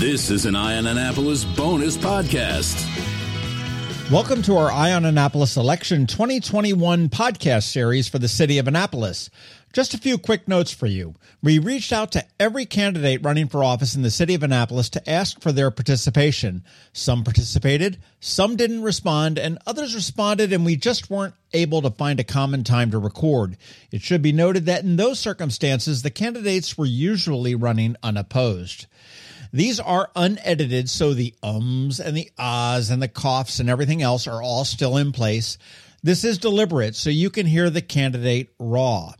This is an Eye on Annapolis bonus podcast. Welcome to our Eye on Annapolis Election 2021 podcast series for the city of Annapolis. Just a few quick notes for you. We reached out to every candidate running for office in the city of Annapolis to ask for their participation. Some participated, some didn't respond, and others responded, and we just weren't able to find a common time to record. It should be noted that in those circumstances, the candidates were usually running unopposed. These are unedited, so the ums and the ahs and the coughs and everything else are all still in place. This is deliberate, so you can hear the candidate raw.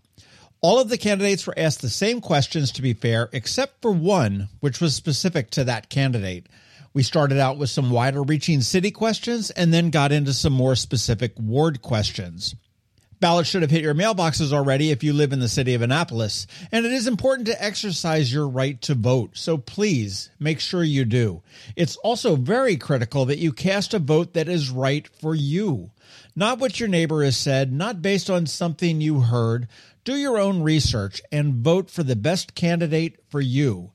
All of the candidates were asked the same questions to be fair, except for one, which was specific to that candidate. We started out with some wider reaching city questions and then got into some more specific ward questions. Ballots should have hit your mailboxes already if you live in the city of Annapolis, and it is important to exercise your right to vote, so please make sure you do. It's also very critical that you cast a vote that is right for you. Not what your neighbor has said, not based on something you heard. Do your own research and vote for the best candidate for you.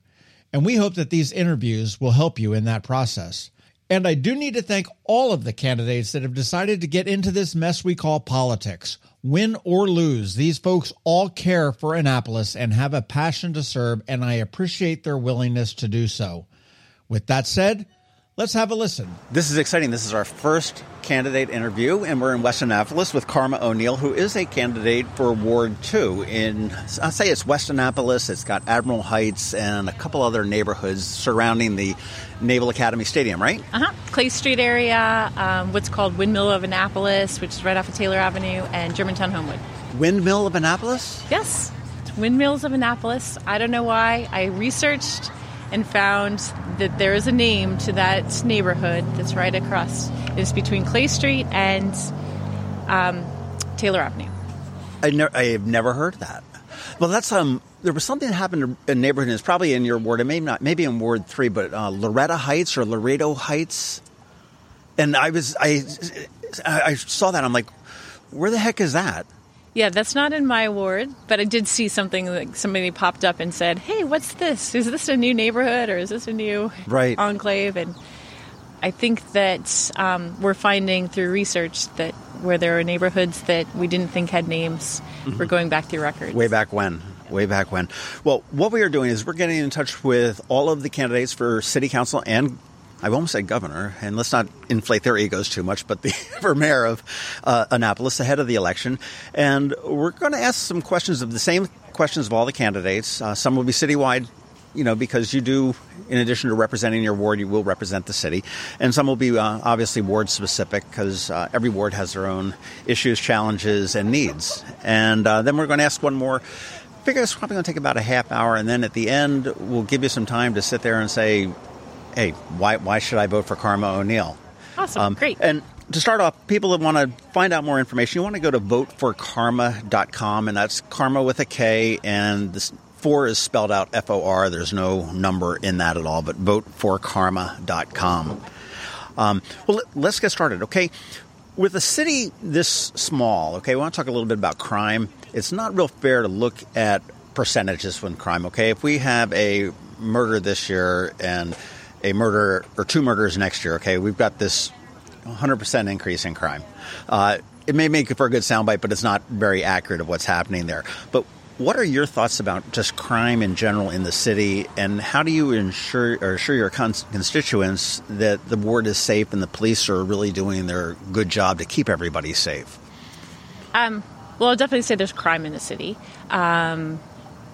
And we hope that these interviews will help you in that process. And I do need to thank all of the candidates that have decided to get into this mess we call politics. Win or lose, these folks all care for Annapolis and have a passion to serve, and I appreciate their willingness to do so. With that said, let's have a listen. This is exciting. This is our first candidate interview, and we're in West Annapolis with Karma O'Neill, who is a candidate for Ward 2 in, I'll say it's West Annapolis, it's got Admiral Heights, and a couple other neighborhoods surrounding the Naval Academy Stadium, right? Uh huh. Clay Street area, um, what's called Windmill of Annapolis, which is right off of Taylor Avenue, and Germantown Homewood. Windmill of Annapolis? Yes, Windmills of Annapolis. I don't know why. I researched and found that there is a name to that neighborhood that's right across. It's between Clay Street and um, Taylor Avenue. I, ne- I have never heard that. Well, that's um. There was something that happened in a neighborhood. It's probably in your ward. It may not. Maybe in Ward Three, but uh, Loretta Heights or Laredo Heights. And I was I, I saw that. I'm like, where the heck is that? Yeah, that's not in my ward, but I did see something that somebody popped up and said, "Hey, what's this? Is this a new neighborhood or is this a new Right. enclave?" And I think that um, we're finding through research that where there are neighborhoods that we didn't think had names, we're going back through records. Way back when. Way back when. Well, what we are doing is we're getting in touch with all of the candidates for city council and I've almost said governor, and let's not inflate their egos too much, but the for mayor of uh, Annapolis ahead of the election. And we're going to ask some questions of the same questions of all the candidates. Uh, some will be citywide, you know, because you do, in addition to representing your ward, you will represent the city. And some will be uh, obviously ward specific because uh, every ward has their own issues, challenges, and needs. And uh, then we're going to ask one more. I Figure it's probably going to take about a half hour, and then at the end, we'll give you some time to sit there and say, hey, why, why should I vote for Karma O'Neill? Awesome, great. And to start off, people that want to find out more information, you want to go to voteforkarma.com, and that's karma with a K, and this four is spelled out F O R. There's no number in that at all, but voteforkarma.com. Um, well, let's get started, okay? With a city this small, okay, we want to talk a little bit about crime. It's not real fair to look at percentages when crime, okay? If we have a murder this year and a murder or two murders next year, okay, we've got this 100% increase in crime. Uh, it may make for a good soundbite, but it's not very accurate of what's happening there. But what are your thoughts about just crime in general in the city, and how do you ensure or assure your cons- constituents that the ward is safe and the police are really doing their good job to keep everybody safe? Um, well, I'll definitely say there's crime in the city. Um,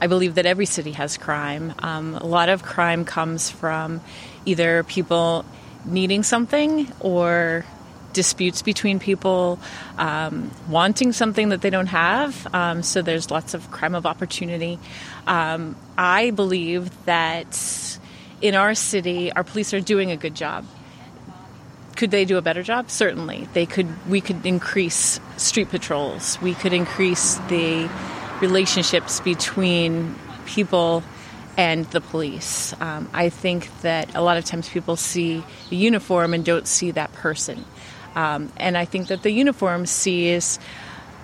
I believe that every city has crime. Um, a lot of crime comes from either people needing something or disputes between people um, wanting something that they don't have. Um, so there's lots of crime of opportunity. Um, I believe that in our city, our police are doing a good job. Could they do a better job? Certainly. They could. We could increase street patrols. We could increase the relationships between people and the police. Um, I think that a lot of times people see a uniform and don't see that person. Um, and I think that the uniform sees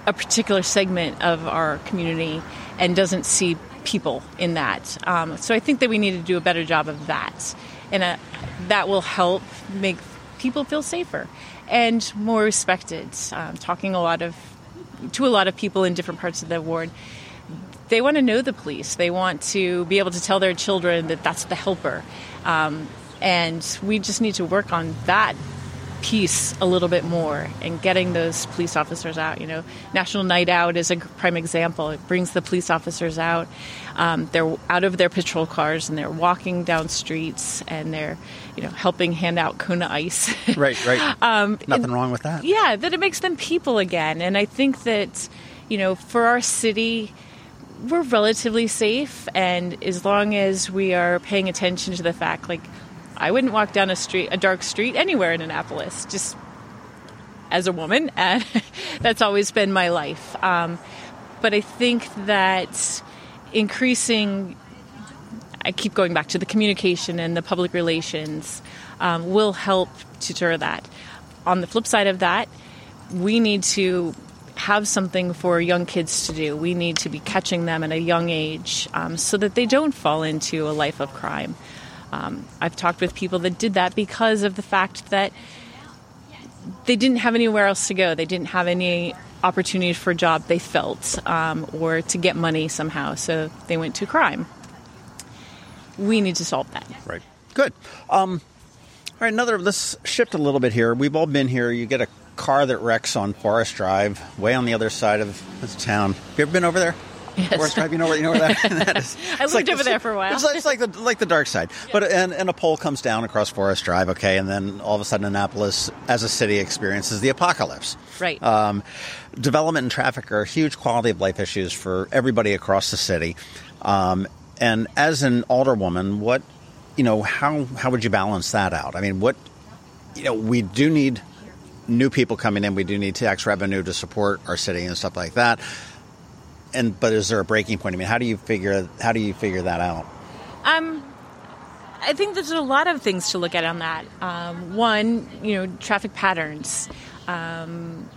a particular segment of our community and doesn't see people in that. Um, so I think that we need to do a better job of that. and uh, that will help make people feel safer and more respected. Um, talking a lot of to a lot of people in different parts of the ward, they want to know the police. They want to be able to tell their children that that's the helper, um, and we just need to work on that piece a little bit more and getting those police officers out. You know, National Night Out is a prime example. It brings the police officers out. Um, they're out of their patrol cars and they're walking down streets and they're, you know, helping hand out Kona ice. right, right. um, Nothing wrong with that. Yeah, that it makes them people again. And I think that, you know, for our city, we're relatively safe, and as long as we are paying attention to the fact, like I wouldn't walk down a street, a dark street anywhere in Annapolis, just as a woman, and that's always been my life. Um, but I think that increasing, I keep going back to the communication and the public relations, um, will help to deter that. On the flip side of that, we need to have something for young kids to do. We need to be catching them at a young age um, so that they don't fall into a life of crime. Um, I've talked with people that did that because of the fact that they didn't have anywhere else to go. They didn't have any opportunity for a job they felt um, or to get money somehow, so they went to crime. We need to solve that. Right. Good. Um, all right, another. Let's shift a little bit here. We've all been here. You get a car that wrecks on Forest Drive, way on the other side of the town. Have you ever been over there? Yes. Forest Drive, you know where you know where that, that is. I lived like over there for a while. It's like, it's like, the like the dark side, yeah. but and, and a pole comes down across Forest Drive, okay, and then all of a sudden Annapolis, as a city, experiences the apocalypse. Right. Um, development and traffic are huge quality of life issues for everybody across the city, um, and as an alderwoman, what you know, how how would you balance that out? I mean, what you know, we do need new people coming in. We do need tax revenue to support our city and stuff like that and but is there a breaking point? I mean, how do you figure how do you figure that out? Um, I think there's a lot of things to look at on that. Um, one, you know, traffic patterns. Um,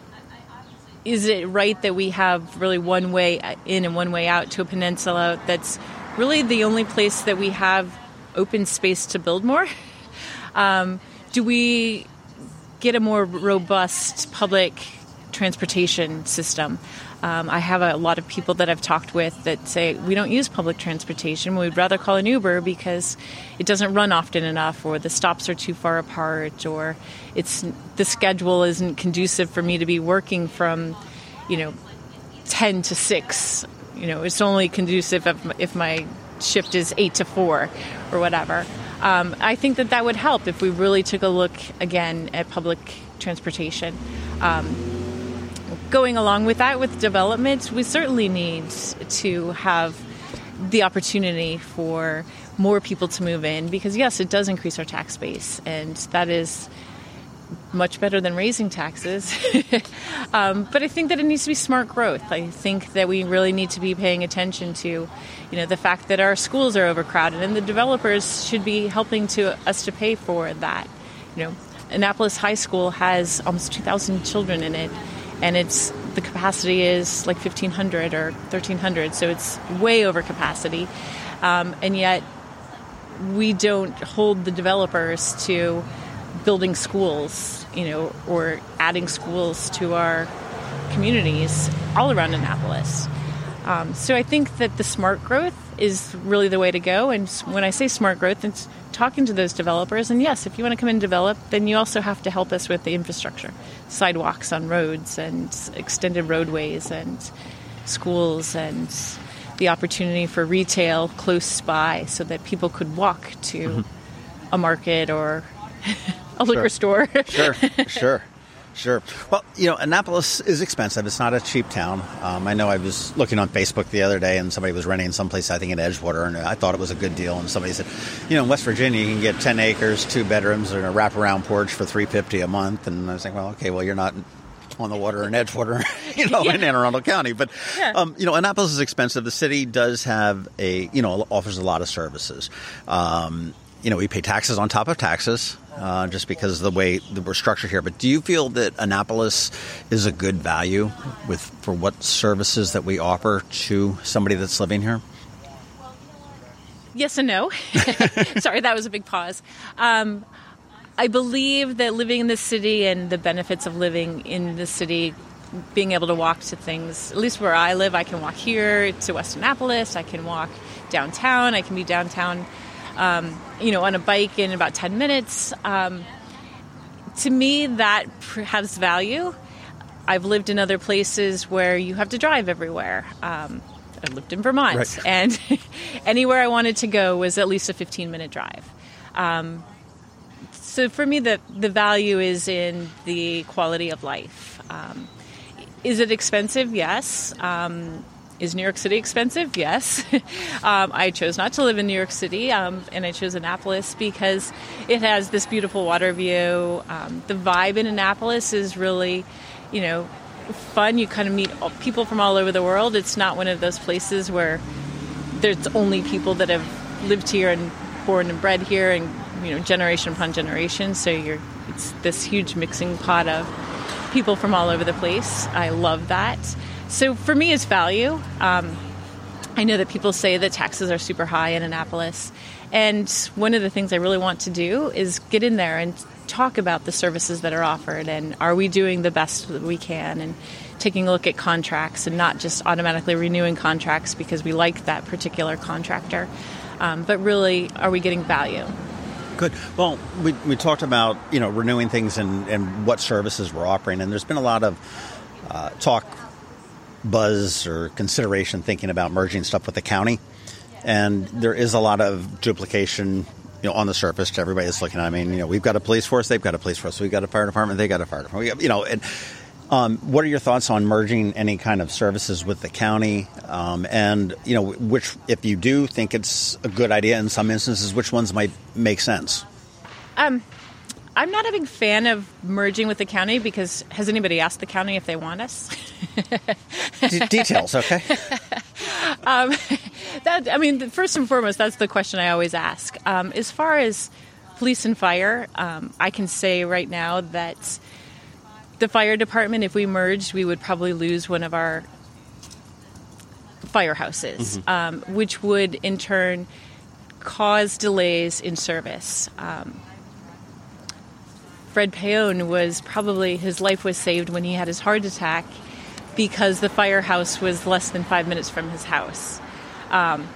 is it right that we have really one way in and one way out to a peninsula that's really the only place that we have open space to build more? Um, do we get a more robust public transportation system? Um, I have a lot of people that I've talked with that say we don't use public transportation. We'd rather call an Uber because it doesn't run often enough, or the stops are too far apart, or it's the schedule isn't conducive for me to be working from, you know, ten to six. You know, it's only conducive if, if my shift is eight to four, or whatever. Um, I think that that would help if we really took a look again at public transportation. Um, going along with that, with development, we certainly need to have the opportunity for more people to move in because, yes, it does increase our tax base, and that is much better than raising taxes. um, but I think that it needs to be smart growth. I think that we really need to be paying attention to, you know, the fact that our schools are overcrowded, and the developers should be helping to us to pay for that. You know, Annapolis High School has almost 2,000 children in it and it's the capacity is like 1500 or 1300 so it's way over capacity. Um, and yet we don't hold the developers to building schools you know or adding schools to our communities all around annapolis um, so i think that the smart growth is really the way to go and when i say smart growth it's talking to those developers. And yes, if you want to come and develop, then you also have to help us with the infrastructure sidewalks on roads and extended roadways and schools and the opportunity for retail close by so that people could walk to mm-hmm. a market or a liquor store. sure, sure. Sure. Well, you know, Annapolis is expensive. It's not a cheap town. Um, I know I was looking on Facebook the other day, and somebody was renting someplace, I think in Edgewater, and I thought it was a good deal. And somebody said, you know, in West Virginia, you can get ten acres, two bedrooms, and a wraparound porch for three fifty a month. And I was like, well, okay, well, you're not on the water in Edgewater, you know, yeah. in Anne Arundel County. But yeah. um, you know, Annapolis is expensive. The city does have a, you know, offers a lot of services. Um, you know, we pay taxes on top of taxes uh, just because of the way that we're structured here. But do you feel that Annapolis is a good value with for what services that we offer to somebody that's living here? yes and no. Sorry, that was a big pause. Um, I believe that living in the city and the benefits of living in the city, being able to walk to things, at least where I live, I can walk here to West Annapolis, I can walk downtown, I can be downtown, um, you know, on a bike in about 10 minutes. Um, to me, that has value. I've lived in other places where you have to drive everywhere. Um, I lived in Vermont, Right. and anywhere I wanted to go was at least a 15 minute drive. Um, so for me, the, the value is in the quality of life. Um, is it expensive? Yes. Um, is New York City expensive? Yes. um, I chose not to live in New York City, um, and I chose Annapolis because it has this beautiful water view. Um, the vibe in Annapolis is really, you know, fun. You kind of meet people from all over the world. It's not one of those places where there's only people that have lived here and born and bred here and you know generation upon generation so you're it's this huge mixing pot of people from all over the place i love that so for me it's value. Um, i know that people say that taxes are super high in annapolis. And one of the things i really want to do is get in there and talk about the services that are offered and are we doing the best that we can and taking a look at contracts and not just automatically renewing contracts because we like that particular contractor. Um, but really are we getting value? Good. Well, we, we talked about you know renewing things and, and what services we're offering, and there's been a lot of uh, talk, buzz, or consideration thinking about merging stuff with the county, and there is a lot of duplication. You know, on the surface, to everybody everybody's looking. at I mean, you know, we've got a police force, they've got a police force, we've got a fire department, they got a fire department. Got, you know, and um, what are your thoughts on merging any kind of services with the county? Um, and you know, which, if you do think it's a good idea in some instances, which ones might make sense? I'm not a big fan of merging with the county because has anybody asked the county if they want us? D- details, okay? that I mean, first and foremost, that's the question I always ask. Um, as far as police and fire, um, I can say right now that the fire department, if we merged, we would probably lose one of our firehouses, um, which would in turn cause delays in service. Um, Fred Paone was probably his life was saved when he had his heart attack because the firehouse was less than five minutes from his house. Um,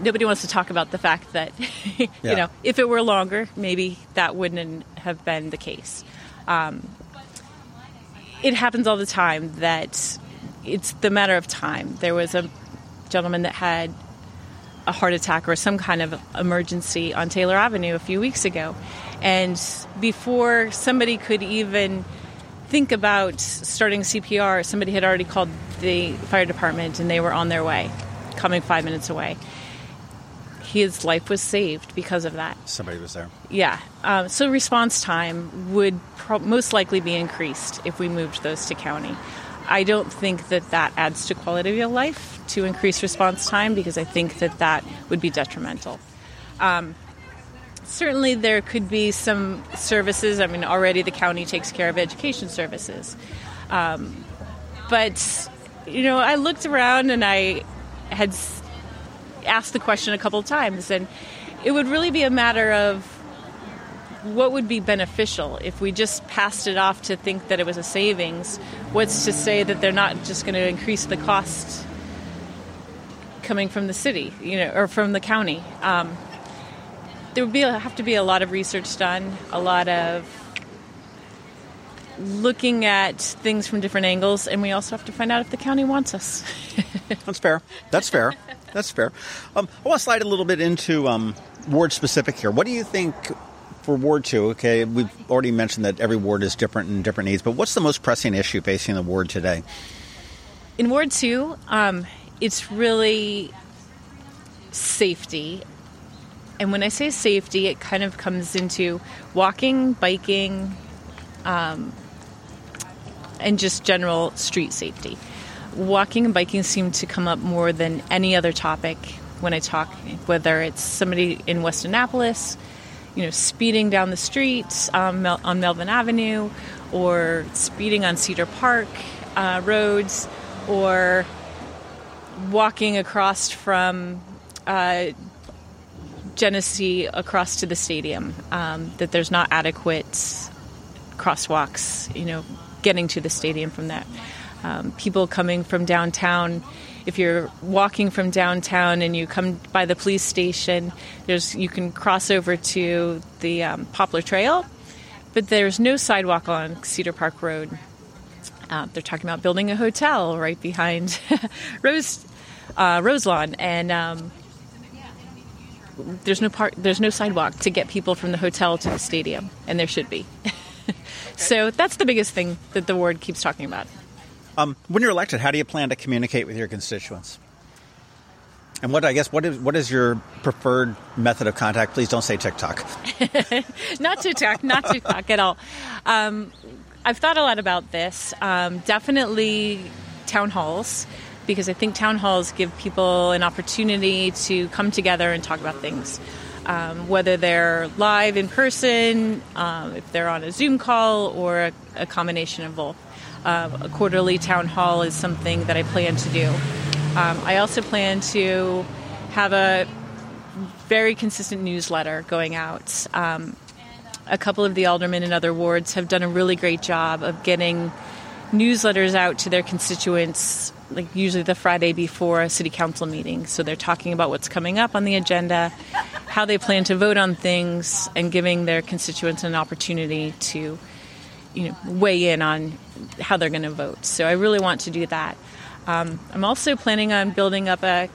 nobody wants to talk about the fact that you Yeah. know if it were longer, maybe that wouldn't have been the case. Um, it happens all the time that it's the matter of time. There was a gentleman that had a heart attack or some kind of emergency on Taylor Avenue a few weeks ago. And before somebody could even think about starting CPR, somebody had already called the fire department and they were on their way, coming five minutes away. His life was saved because of that. Somebody was there. Yeah. Um, so response time would pro- most likely be increased if we moved those to county. I don't think that that adds to quality of life to increase response time because I think that that would be detrimental. Um, certainly, there could be some services. I mean, already the county takes care of education services. Um, but, you know, I looked around and I had asked the question a couple of times, and it would really be a matter of what would be beneficial if we just passed it off to think that it was a savings. What's to say that they're not just going to increase the cost coming from the city, you know, or from the county? Um, there would be have to be a lot of research done, a lot of looking at things from different angles, and we also have to find out if the county wants us. That's fair. That's fair. That's fair. Um, I want to slide a little bit into um, ward specific here. What do you think for Ward 2? Okay, we've already mentioned that every ward is different and different needs, but what's the most pressing issue facing the ward today? In Ward 2, um, it's really safety. And when I say safety, it kind of comes into walking, biking, um, and just general street safety. Walking and biking seem to come up more than any other topic when I talk, whether it's somebody in West Annapolis, you know, speeding down the street um, on Melvin Avenue, or speeding on Cedar Park uh, roads, or walking across from uh, Genesee across to the stadium. Um, that there's not adequate crosswalks, you know, getting to the stadium from that. Um, people coming from downtown. If you're walking from downtown and you come by the police station, there's you can cross over to the um, Poplar Trail, but there's no sidewalk on Cedar Park Road. Uh, they're talking about building a hotel right behind Rose uh, Roselawn, and um, there's no part, there's no sidewalk to get people from the hotel to the stadium, and there should be. so that's the biggest thing that the ward keeps talking about. Um, when you're elected, how do you plan to communicate with your constituents? And what I guess what is what is your preferred method of contact? Please don't say TikTok. not TikTok, not TikTok at all. Um, I've thought a lot about this. Um, definitely town halls because I think town halls give people an opportunity to come together and talk about things. Um, whether they're live in person, um, if they're on a Zoom call, or a, a combination of both. Uh, a quarterly town hall is something that I plan to do. Um, I also plan to have a very consistent newsletter going out. Um, a couple of the aldermen in other wards have done a really great job of getting newsletters out to their constituents like usually the Friday before a city council meeting. So they're talking about what's coming up on the agenda, how they plan to vote on things, and giving their constituents an opportunity to, you know, weigh in on how they're going to vote. So I really want to do that. Um, I'm also planning on building up a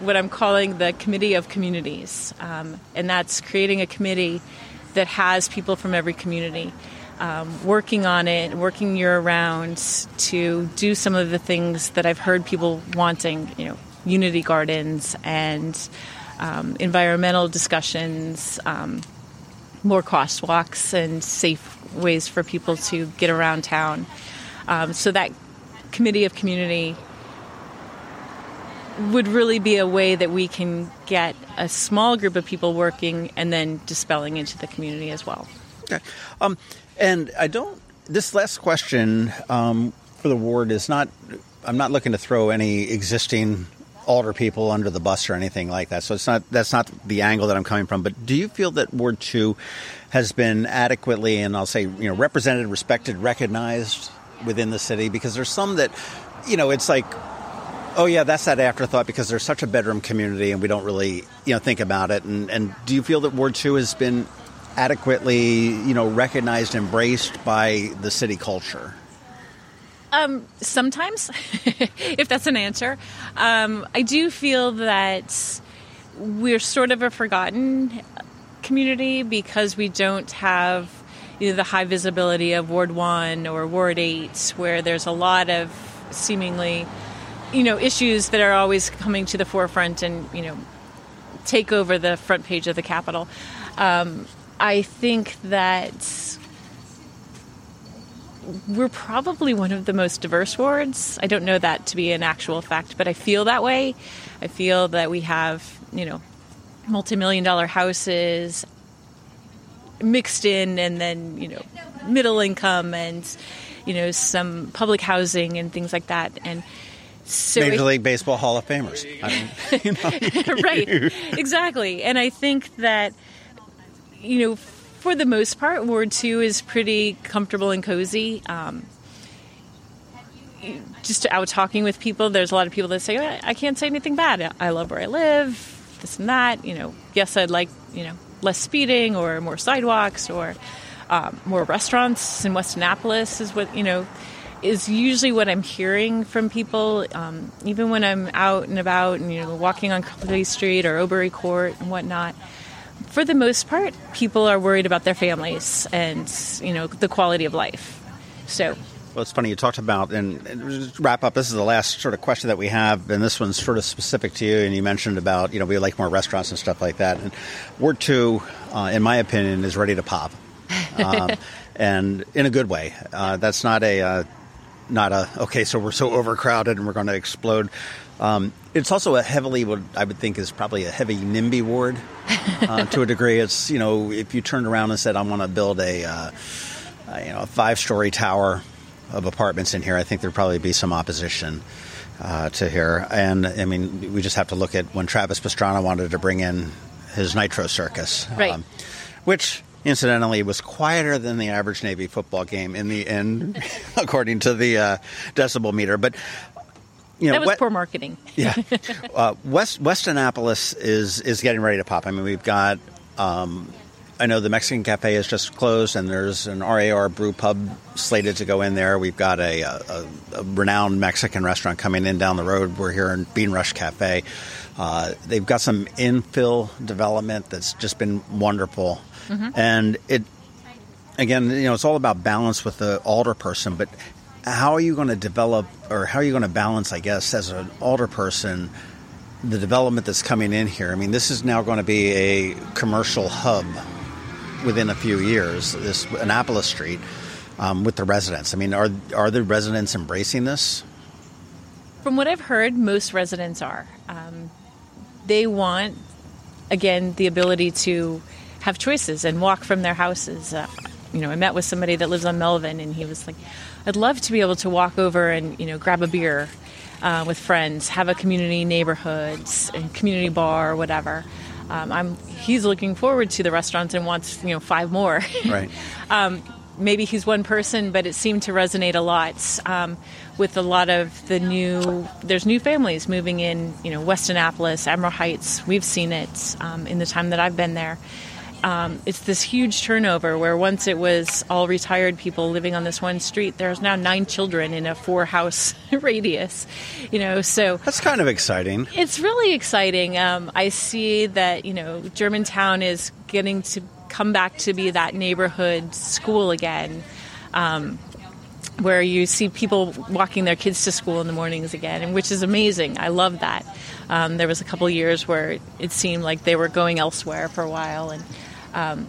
what I'm calling the committee of communities, um, and that's creating a committee that has people from every community um, working on it, working year round to do some of the things that I've heard people wanting, you know, unity gardens and um, environmental discussions, um, more crosswalks and safe ways for people to get around town. Um, so that committee of community would really be a way that we can get a small group of people working and then dispelling into the community as well. Okay. Um, and I don't. This last question um, for the ward is not. I'm not looking to throw any existing alder people under the bus or anything like that. So it's not. That's not the angle that I'm coming from. But do you feel that Ward Two has been adequately and I'll say you know represented, respected, recognized within the city? Because there's some that you know it's like oh yeah that's that afterthought because there's such a bedroom community and we don't really you know think about it and and do you feel that ward 2 has been adequately, you know, recognized, embraced by the city culture? Um, sometimes, if that's an answer. Um, I do feel that we're sort of a forgotten community because we don't have know, the high visibility of Ward 1 or Ward 8, where there's a lot of seemingly, you know, issues that are always coming to the forefront and, you know, take over the front page of the Capital. Um, I think that we're probably one of the most diverse wards. I don't know that to be an actual fact, but I feel that way. I feel that we have, you know, multi-million dollar houses mixed in and then, you know, middle income and you know, some public housing and things like that. And so Major League Baseball Hall of Famers. I mean, you know. right. Exactly. And I think that you know, for the most part, Ward 2 is pretty comfortable and cozy. Um, just out talking with people, there's a lot of people that say, I can't say anything bad. I love where I live, this and that. You know, yes, I'd like, you know, less speeding or more sidewalks or um, more restaurants in West Annapolis is what, you know, is usually what I'm hearing from people. Um, even when I'm out and about and, you know, walking on Clay Street or Obery Court and whatnot for the most part, people are worried about their families and you know the quality of life. So. Well, it's funny you talked about, and, and wrap up. This is the last sort of question that we have, and this one's sort of specific to you. And you mentioned about you know we like more restaurants and stuff like that. And Ward Two, uh, in my opinion, is ready to pop, um, and in a good way. Uh, that's not a uh, not a okay. So we're so overcrowded and we're going to explode. Um, it's also a heavily, what I would think is probably a heavy NIMBY ward uh, to a degree. It's you know if you turned around and said I want to build a uh, you know a five story tower of apartments in here, I think there'd probably be some opposition. Uh, to here. And I mean, we just have to look at when Travis Pastrana wanted to bring in his Nitro Circus, Right. which incidentally was quieter than the average Navy football game in the end, according to the uh, decibel meter. But you know, that was what- poor marketing. yeah. Uh, West West Annapolis is is getting ready to pop. I mean, we've got. Um, I know the Mexican Cafe is just closed, and there's an RAR brew pub slated to go in there. We've got a, a, a renowned Mexican restaurant coming in down the road. We're here in Bean Rush Cafe. Uh, they've got some infill development that's just been wonderful, and it again, you know, it's all about balance with the alder person, but how are you going to develop or how are you going to balance, I guess, as an alder person, the development that's coming in here? I mean, this is now going to be a commercial hub within a few years, this Annapolis Street, um, with the residents. I mean, are, are the residents embracing this? From what I've heard, most residents are. Um, they want, again, the ability to have choices and walk from their houses. Uh, you know, I met with somebody that lives on Melvin, and he was like, "I'd love to be able to walk over and you know grab a beer uh, with friends, have a community neighborhoods and community bar or whatever." Um, I'm. He's looking forward to the restaurants and wants you know five more. Right. maybe he's one person, but it seemed to resonate a lot um, with a lot of the new. There's new families moving in, you know, West Annapolis, Admiral Heights. We've seen it um, in the time that I've been there. Um, it's this huge turnover where once it was all retired people living on this one street, there's now nine children in a four house radius. You know, so That's kind of exciting. it's really exciting. Um, I see that you know Germantown is getting to come back to be that neighborhood school again, um, where you see people walking their kids to school in the mornings again, and which is amazing. I love that. Um, there was a couple years where it seemed like they were going elsewhere for a while, and um,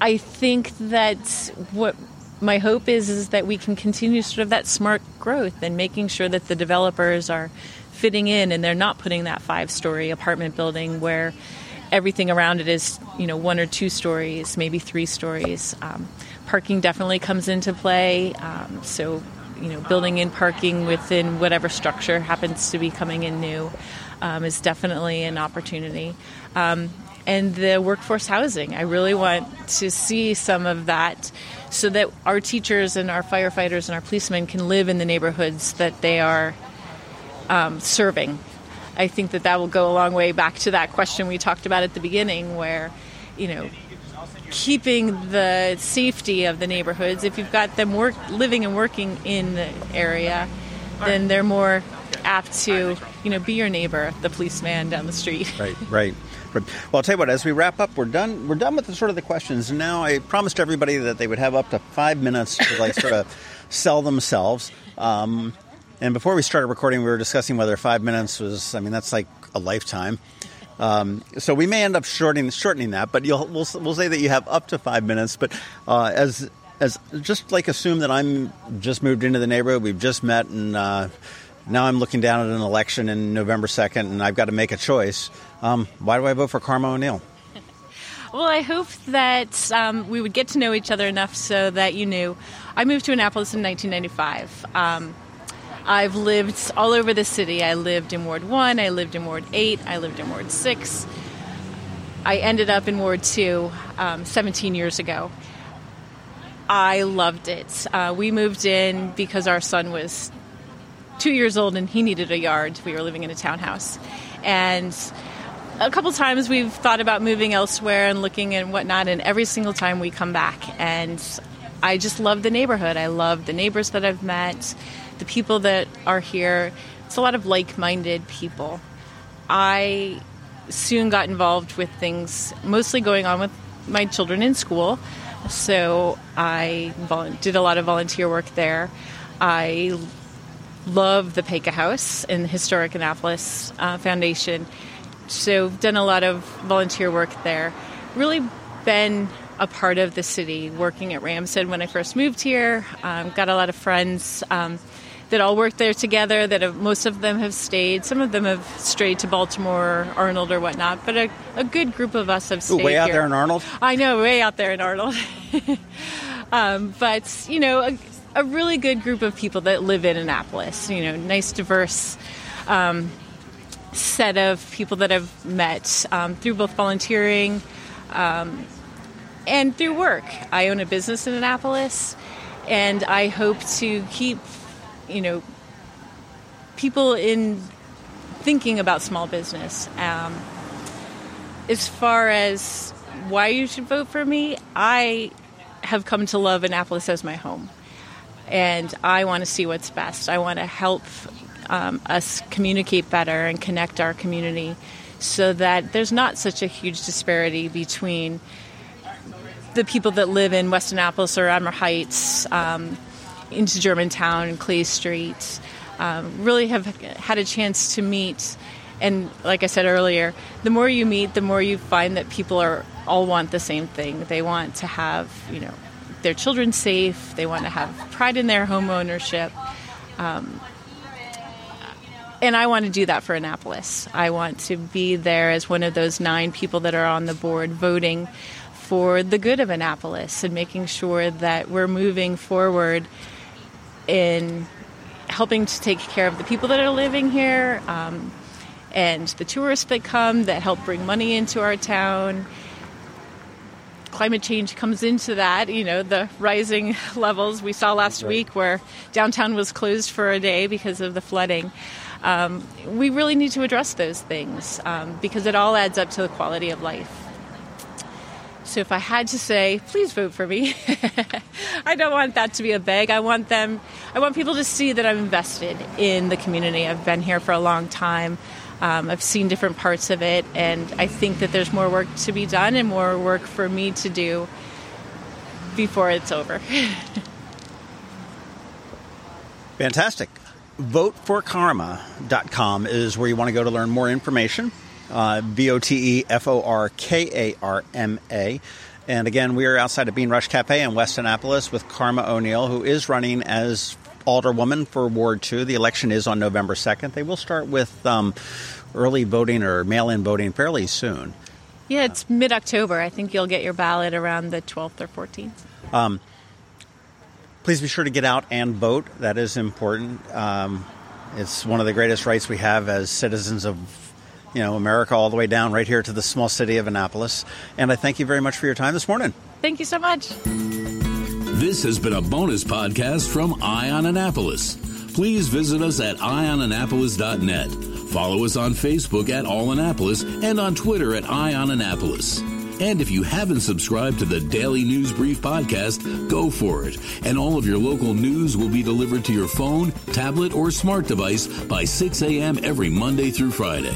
I think that what my hope is is that we can continue sort of that smart growth and making sure that the developers are fitting in and they're not putting that five story apartment building where everything around it is you know one or two stories maybe three stories. Um, parking definitely comes into play. Um, so you know building in parking within whatever structure happens to be coming in new um, is definitely an opportunity. Um, and the workforce housing. I really want to see some of that so that our teachers and our firefighters and our policemen can live in the neighborhoods that they are um, serving. I think that that will go a long way back to that question we talked about at the beginning where, you know, keeping the safety of the neighborhoods, if you've got them work, living and working in the area, then they're more apt to, you know, be your neighbor, the policeman down the street. Right, right. Well, I'll tell you what. As we wrap up, we're done. We're done with the sort of the questions. Now I promised everybody that they would have up to five minutes to like sort of sell themselves. Um, and before we started recording, we were discussing whether five minutes was. I mean, that's like a lifetime. Um, so we may end up shortening shortening that, but we'll, we'll say that you have up to five minutes. But uh, as as just like assume that I'm just moved into the neighborhood, we've just met, and uh, now I'm looking down at an election in November second, and I've got to make a choice. Um, why do I vote for Karma O'Neill? Well, I hope that um, we would get to know each other enough so that you knew. I moved to Annapolis in 1995. Um, I've lived all over the city. I lived in Ward 1, I lived in Ward 8, I lived in Ward 6. I ended up in Ward 2 um, 17 years ago. I loved it. Uh, we moved in because our son was two years old and he needed a yard. We were living in a townhouse. And a couple times we've thought about moving elsewhere and looking and whatnot, and every single time we come back. And I just love the neighborhood. I love the neighbors that I've met, the people that are here. It's a lot of like minded people. I soon got involved with things mostly going on with my children in school. So I did a lot of volunteer work there. I love the Paca House and the Historic Annapolis uh, Foundation. So done a lot of volunteer work there. Really been a part of the city, working at Ramsden when I first moved here. Um, got a lot of friends um, that all work there together. That have, most of them have stayed. Some of them have strayed to Baltimore, Arnold, or whatnot. But a, a good group of us have Ooh, stayed way out here. there in Arnold. I know, way out there in Arnold. um, but you know, a, a really good group of people that live in Annapolis. You know, nice, diverse um, set of people that I've met um, through both volunteering um, and through work. I own a business in Annapolis, and I hope to keep, you know, people in thinking about small business. Um, as far as why you should vote for me, I have come to love Annapolis as my home. And I want to see what's best. I want to help um, us communicate better and connect our community so that there's not such a huge disparity between the people that live in West Annapolis or Admiral Heights um, into Germantown and Clay Street. Um, really have had a chance to meet and like I said earlier, the more you meet, the more you find that people are all want the same thing. They want to have, you know, their children safe. They want to have pride in their home ownership. Um, and I want to do that for Annapolis. I want to be there as one of those nine people that are on the board voting for the good of Annapolis and making sure that we're moving forward in helping to take care of the people that are living here um, and the tourists that come that help bring money into our town climate change comes into that. You know, the rising levels we saw last right. week where downtown was closed for a day because of the flooding. Um, we really need to address those things um, because it all adds up to the quality of life. So if I had to say, please vote for me. I don't want that to be a beg. I want them I want people to see that I'm invested in the community. I've been here for a long time. Um, I've seen different parts of it, and I think that there's more work to be done and more work for me to do before it's over. Fantastic. VoteForKarma.com is where you want to go to learn more information. Uh, V O T E F O R K A R M A. And again, we are outside of Bean Rush Cafe in West Annapolis with Karma O'Neill, who is running as alderwoman for Ward 2. The election is on November 2nd. They will start with um, early voting or mail in voting fairly soon. Yeah, it's mid October. I think you'll get your ballot around the 12th or 14th. Um, please be sure to get out and vote. That is important. Um, it's one of the greatest rights we have as citizens of you know America, all the way down right here to the small city of Annapolis. And I thank you very much for your time this morning. Thank you so much. This has been a bonus podcast from Eye on Annapolis. Please visit us at eyeonannapolis.net. Follow us on Facebook at All Annapolis and on Twitter at Eye on Annapolis. And if you haven't subscribed to the Daily News Brief podcast, go for it. And all of your local news will be delivered to your phone, tablet, or smart device by 6 a.m. every Monday through Friday.